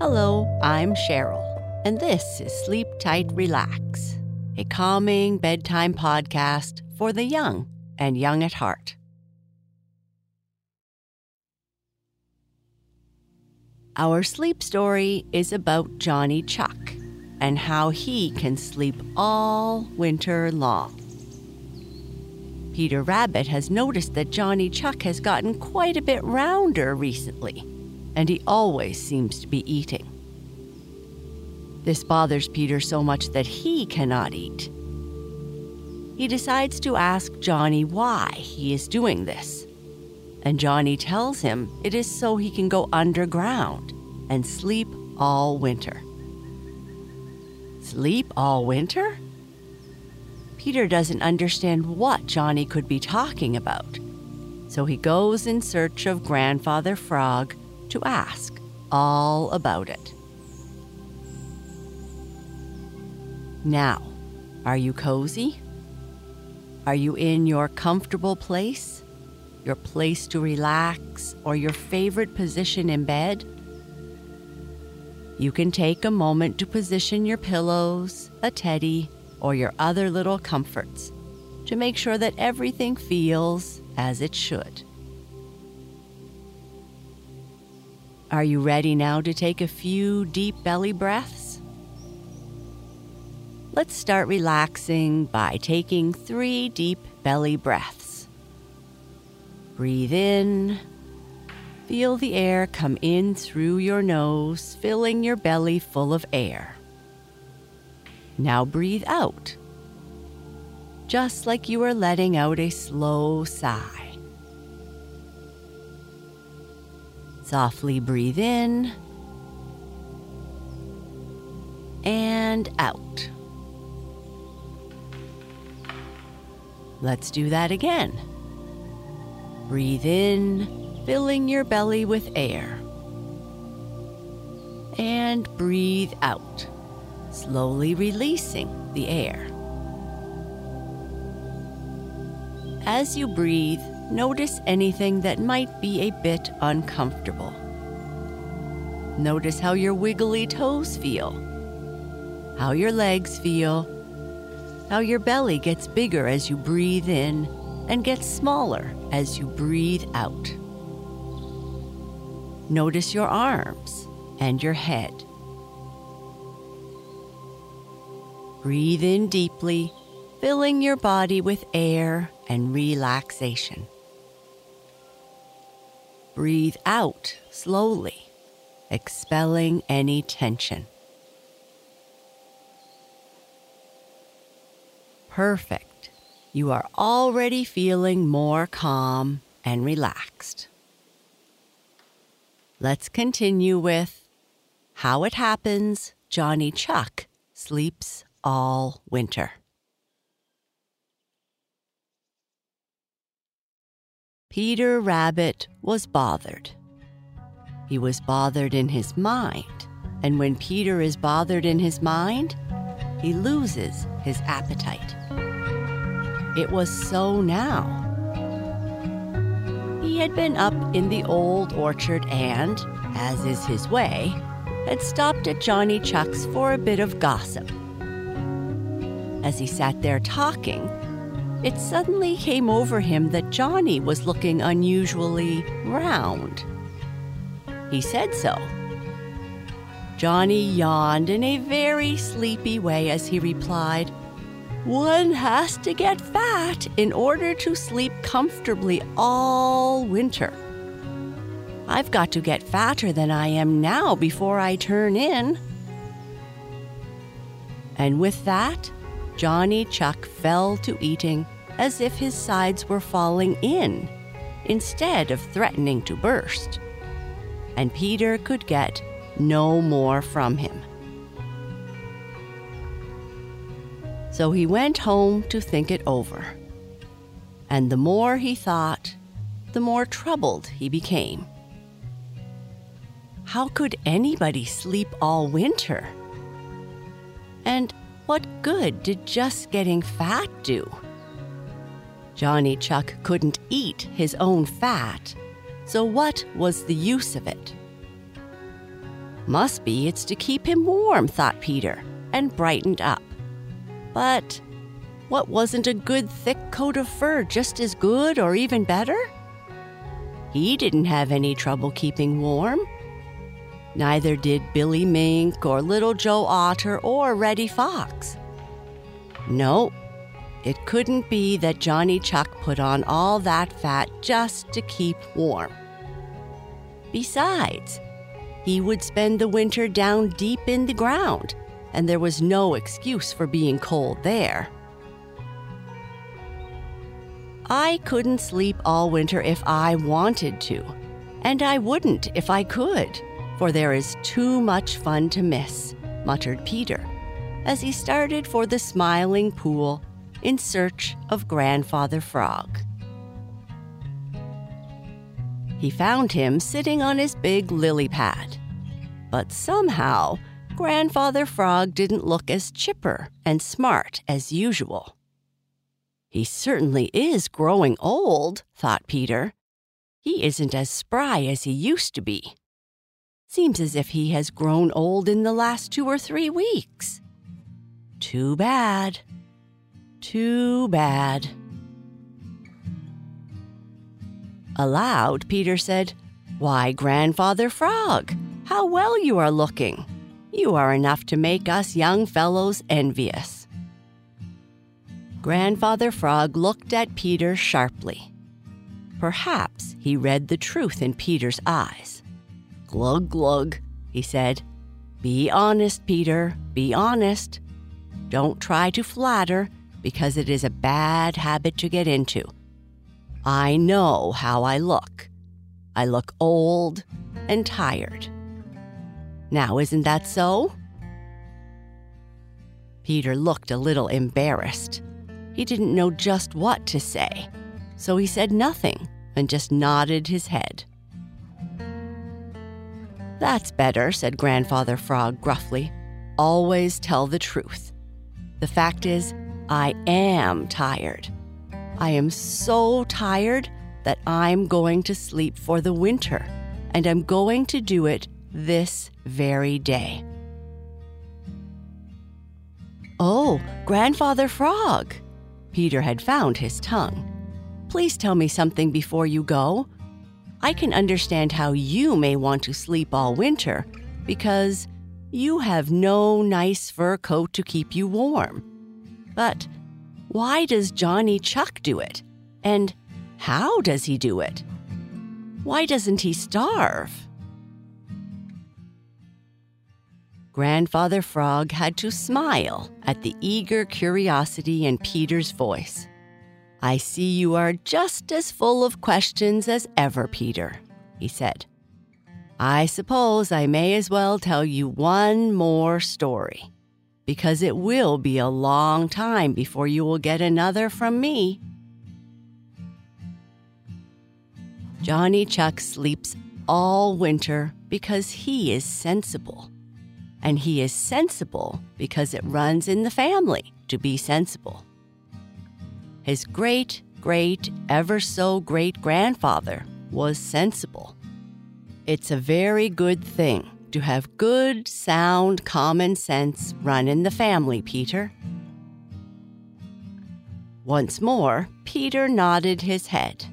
Hello, I'm Sheryl, and this is Sleep Tight Relax, a calming bedtime podcast for the young and young at heart. Our sleep story is about Johnny Chuck and how he can sleep all winter long. Peter Rabbit has noticed that Johnny Chuck has gotten quite a bit rounder recently and he always seems to be eating. This bothers Peter so much that he cannot eat. He decides to ask Johnny why he is doing this. And Johnny tells him it is so he can go underground and sleep all winter. Sleep all winter? Peter doesn't understand what Johnny could be talking about. So he goes in search of Grandfather Frog to ask all about it. Now, are you cozy? Are you in your comfortable place? Your place to relax, or your favorite position in bed? You can take a moment to position your pillows, a teddy, or your other little comforts to make sure that everything feels as it should. Are you ready now to take a few deep belly breaths? Let's start relaxing by taking three deep belly breaths. Breathe in. Feel the air come in through your nose, filling your belly full of air. Now breathe out, just like you are letting out a slow sigh. Softly breathe in and out. Let's do that again. Breathe in, filling your belly with air. And breathe out, slowly releasing the air. As you breathe, notice anything that might be a bit uncomfortable. Notice how your wiggly toes feel, how your legs feel, how your belly gets bigger as you breathe in and gets smaller as you breathe out. Notice your arms and your head. Breathe in deeply, filling your body with air and relaxation. Breathe out slowly, expelling any tension. Perfect. You are already feeling more calm and relaxed. Let's continue with How It Happens Johnny Chuck Sleeps All Winter. Peter Rabbit was bothered. He was bothered in his mind, and when Peter is bothered in his mind, he loses his appetite. It was so now. He had been up in the old orchard and, as is his way, had stopped at Johnny Chuck's for a bit of gossip. As he sat there talking, it suddenly came over him that Johnny was looking unusually round. He said so. Johnny yawned in a very sleepy way as he replied, One has to get fat in order to sleep comfortably all winter. I've got to get fatter than I am now before I turn in. And with that, Johnny Chuck fell to eating as if his sides were falling in instead of threatening to burst. And Peter could get no more from him. So he went home to think it over. And the more he thought, the more troubled he became. How could anybody sleep all winter? And what good did just getting fat do? Johnny Chuck couldn't eat his own fat, so what was the use of it? Must be it's to keep him warm, thought Peter, and brightened up. But what wasn't a good thick coat of fur just as good or even better? He didn't have any trouble keeping warm. Neither did Billy Mink or Little Joe Otter or Reddy Fox. No, it couldn't be that Johnny Chuck put on all that fat just to keep warm. Besides, he would spend the winter down deep in the ground, and there was no excuse for being cold there. I couldn't sleep all winter if I wanted to, and I wouldn't if I could, for there is too much fun to miss, muttered Peter, as he started for the smiling pool in search of Grandfather Frog. He found him sitting on his big lily pad. But somehow, Grandfather Frog didn't look as chipper and smart as usual. He certainly is growing old, thought Peter. He isn't as spry as he used to be. Seems as if he has grown old in the last two or three weeks. Too bad. Too bad. Aloud, Peter said, Why, Grandfather Frog, how well you are looking! You are enough to make us young fellows envious. Grandfather Frog looked at Peter sharply. Perhaps he read the truth in Peter's eyes. Glug, glug, he said. Be honest, Peter, be honest. Don't try to flatter, because it is a bad habit to get into. I know how I look. I look old and tired. Now, isn't that so? Peter looked a little embarrassed. He didn't know just what to say, so he said nothing and just nodded his head. That's better, said Grandfather Frog gruffly. Always tell the truth. The fact is, I am tired. I am so tired that I'm going to sleep for the winter, and I'm going to do it this very day. Oh, Grandfather Frog, Peter had found his tongue. Please tell me something before you go. I can understand how you may want to sleep all winter because you have no nice fur coat to keep you warm. But why does Johnny Chuck do it? And how does he do it? Why doesn't he starve? Grandfather Frog had to smile at the eager curiosity in Peter's voice. I see you are just as full of questions as ever, Peter, he said. I suppose I may as well tell you one more story, because it will be a long time before you will get another from me. Johnny Chuck sleeps all winter because he is sensible. And he is sensible because it runs in the family to be sensible. His great, great, ever so great grandfather was sensible. It's a very good thing to have good, sound common sense run in the family, Peter. Once more, Peter nodded his head.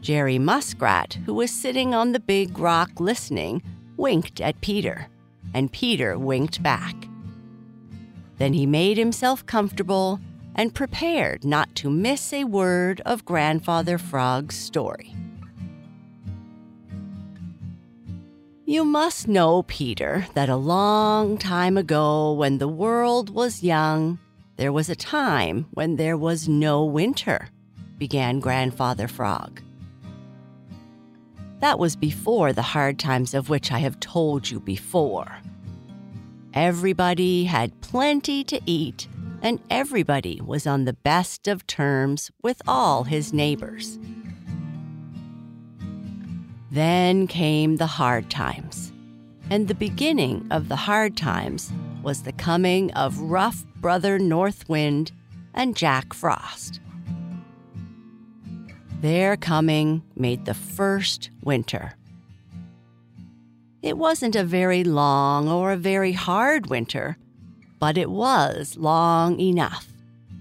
Jerry Muskrat, who was sitting on the big rock listening, winked at Peter and Peter winked back. Then he made himself comfortable and prepared not to miss a word of Grandfather Frog's story. You must know, Peter, that a long time ago, when the world was young, there was a time when there was no winter, began Grandfather Frog. That was before the hard times of which I have told you before. Everybody had plenty to eat, and everybody was on the best of terms with all his neighbors. Then came the hard times, and the beginning of the hard times was the coming of rough brother North Wind and Jack Frost. Their coming made the first winter. It wasn't a very long or a very hard winter, but it was long enough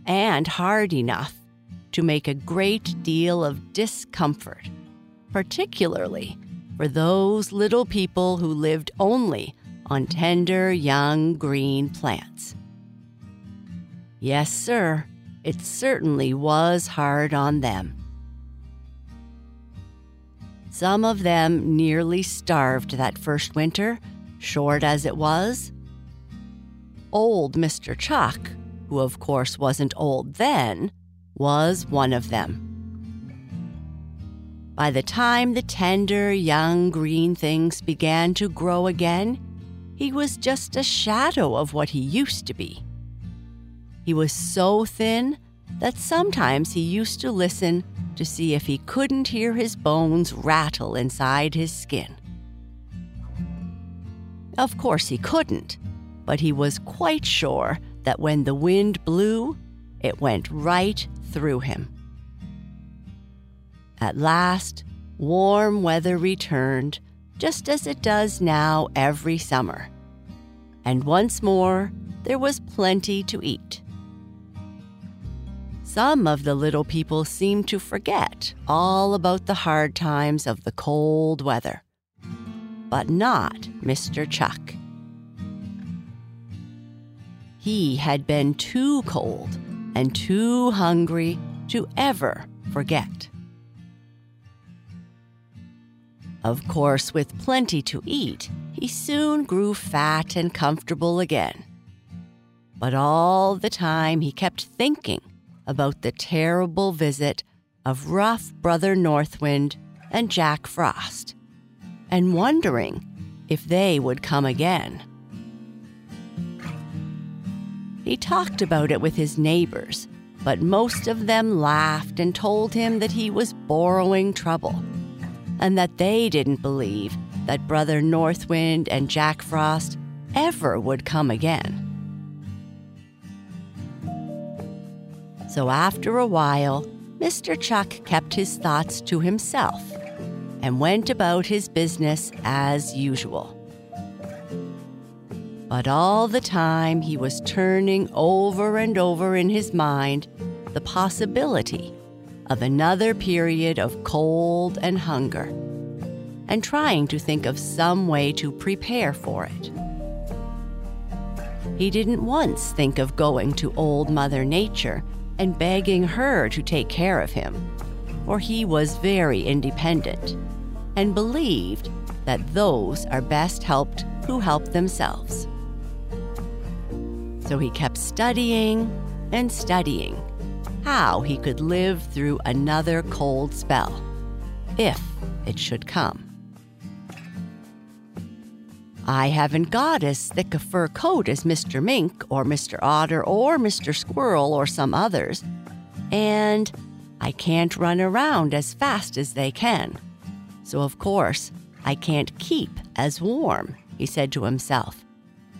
and hard enough to make a great deal of discomfort, particularly for those little people who lived only on tender young green plants. Yes, sir, it certainly was hard on them. Some of them nearly starved that first winter, short as it was. Old Mr. Chuck, who of course wasn't old then, was one of them. By the time the tender young green things began to grow again, he was just a shadow of what he used to be. He was so thin that sometimes he used to listen to see if he couldn't hear his bones rattle inside his skin. Of course, he couldn't, but he was quite sure that when the wind blew, it went right through him. At last, warm weather returned, just as it does now every summer. And once more, there was plenty to eat. Some of the little people seemed to forget all about the hard times of the cold weather. But not Mr. Chuck. He had been too cold and too hungry to ever forget. Of course, with plenty to eat, he soon grew fat and comfortable again. But all the time he kept thinking about the terrible visit of rough Brother Northwind and Jack Frost, and wondering if they would come again. He talked about it with his neighbors, but most of them laughed and told him that he was borrowing trouble, and that they didn't believe that Brother Northwind and Jack Frost ever would come again. So after a while, Mr. Chuck kept his thoughts to himself and went about his business as usual. But all the time he was turning over and over in his mind the possibility of another period of cold and hunger, and trying to think of some way to prepare for it. He didn't once think of going to Old Mother Nature and begging her to take care of him, for he was very independent and believed that those are best helped who help themselves. So he kept studying and studying how he could live through another cold spell, if it should come. I haven't got as thick a fur coat as Mr. Mink or Mr. Otter or Mr. Squirrel or some others, and I can't run around as fast as they can. So, of course, I can't keep as warm, he said to himself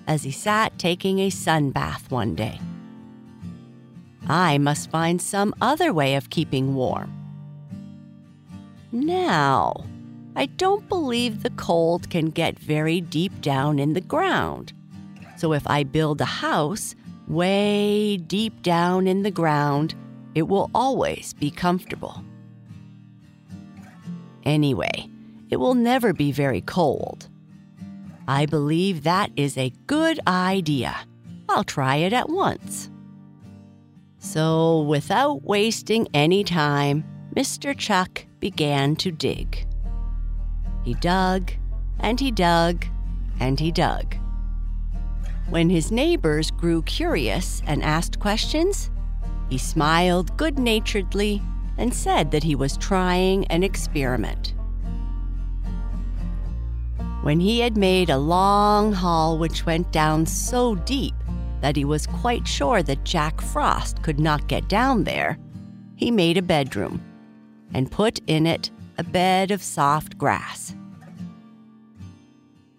as he sat taking a sun bath one day. I must find some other way of keeping warm. Now, I don't believe the cold can get very deep down in the ground. So if I build a house way deep down in the ground, it will always be comfortable. Anyway, it will never be very cold. I believe that is a good idea. I'll try it at once. So, without wasting any time, Mr. Chuck began to dig. He dug and he dug and he dug. When his neighbors grew curious and asked questions, he smiled good naturedly and said that he was trying an experiment. When he had made a long hall which went down so deep that he was quite sure that Jack Frost could not get down there, he made a bedroom and put in it a bed of soft grass.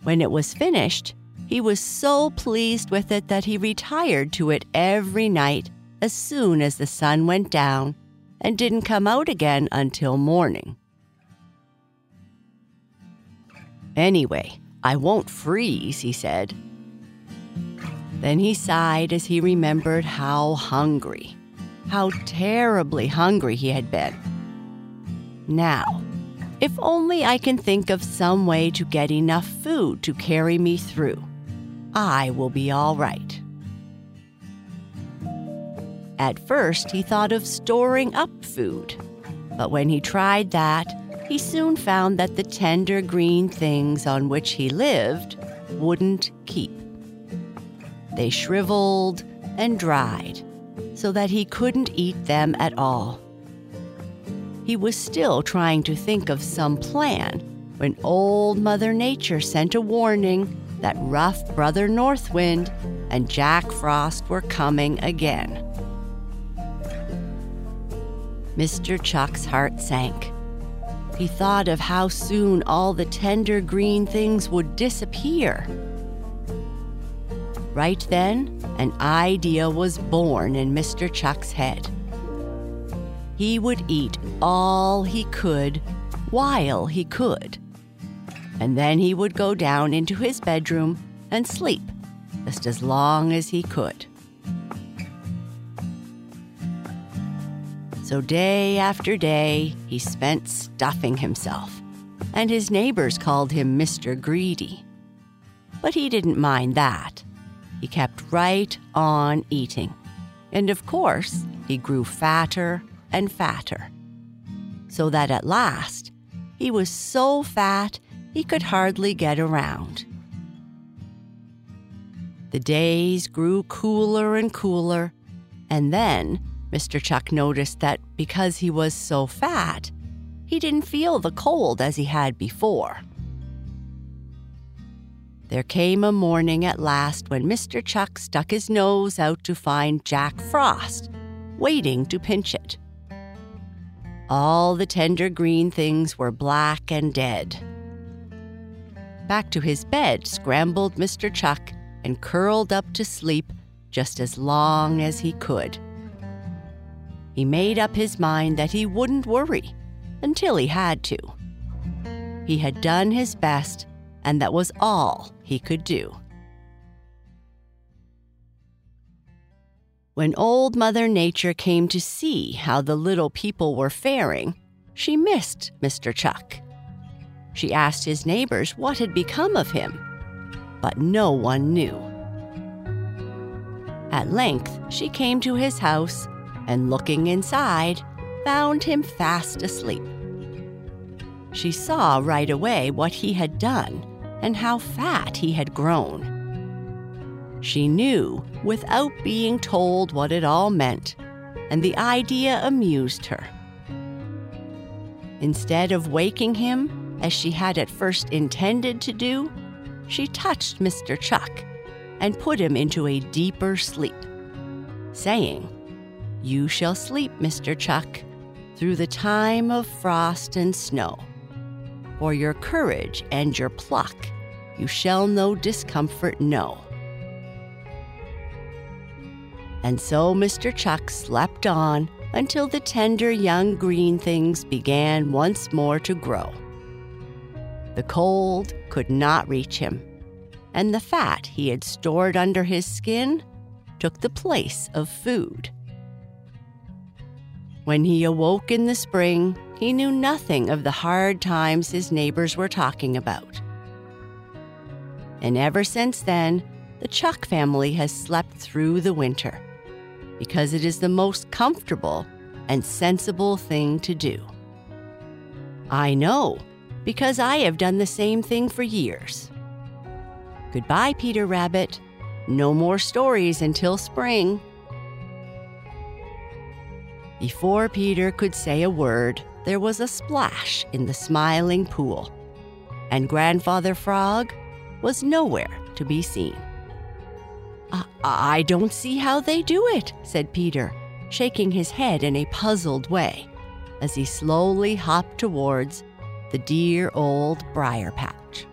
When it was finished, he was so pleased with it that he retired to it every night as soon as the sun went down and didn't come out again until morning. Anyway, I won't freeze, he said. Then he sighed as he remembered how hungry, how terribly hungry he had been. Now, if only I can think of some way to get enough food to carry me through, I will be all right. At first, he thought of storing up food, but when he tried that, he soon found that the tender green things on which he lived wouldn't keep. They shriveled and dried so that he couldn't eat them at all. He was still trying to think of some plan when Old Mother Nature sent a warning that rough Brother Northwind and Jack Frost were coming again. Mr. Chuck's heart sank. He thought of how soon all the tender green things would disappear. Right then, an idea was born in Mr. Chuck's head. He would eat all he could while he could. And then he would go down into his bedroom and sleep just as long as he could. So day after day, he spent stuffing himself, and his neighbors called him Mr. Greedy. But he didn't mind that. He kept right on eating. And of course, he grew fatter and fatter. So that at last, he was so fat he could hardly get around. The days grew cooler and cooler, and then Mr. Chuck noticed that because he was so fat, he didn't feel the cold as he had before. There came a morning at last when Mr. Chuck stuck his nose out to find Jack Frost, waiting to pinch it. All the tender green things were black and dead. Back to his bed scrambled Mr. Chuck and curled up to sleep just as long as he could. He made up his mind that he wouldn't worry until he had to. He had done his best, and that was all he could do. When Old Mother Nature came to see how the little people were faring, she missed Mr. Chuck. She asked his neighbors what had become of him, but no one knew. At length, she came to his house and looking inside, found him fast asleep. She saw right away what he had done and how fat he had grown. She knew without being told what it all meant, and the idea amused her. Instead of waking him, as she had at first intended to do, she touched Mr. Chuck and put him into a deeper sleep, saying, you shall sleep, Mr. Chuck, through the time of frost and snow. For your courage and your pluck, you shall no discomfort know. And so Mr. Chuck slept on until the tender young green things began once more to grow. The cold could not reach him, and the fat he had stored under his skin took the place of food. When he awoke in the spring, he knew nothing of the hard times his neighbors were talking about. And ever since then, the Chuck family has slept through the winter because it is the most comfortable and sensible thing to do. I know because I have done the same thing for years. Goodbye, Peter Rabbit. No more stories until spring. Before Peter could say a word, there was a splash in the smiling pool, and Grandfather Frog was nowhere to be seen. I, I don't see how they do it, said Peter, shaking his head in a puzzled way as he slowly hopped towards the dear old briar patch.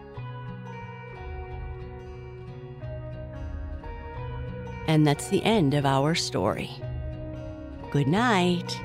And that's the end of our story. Good night.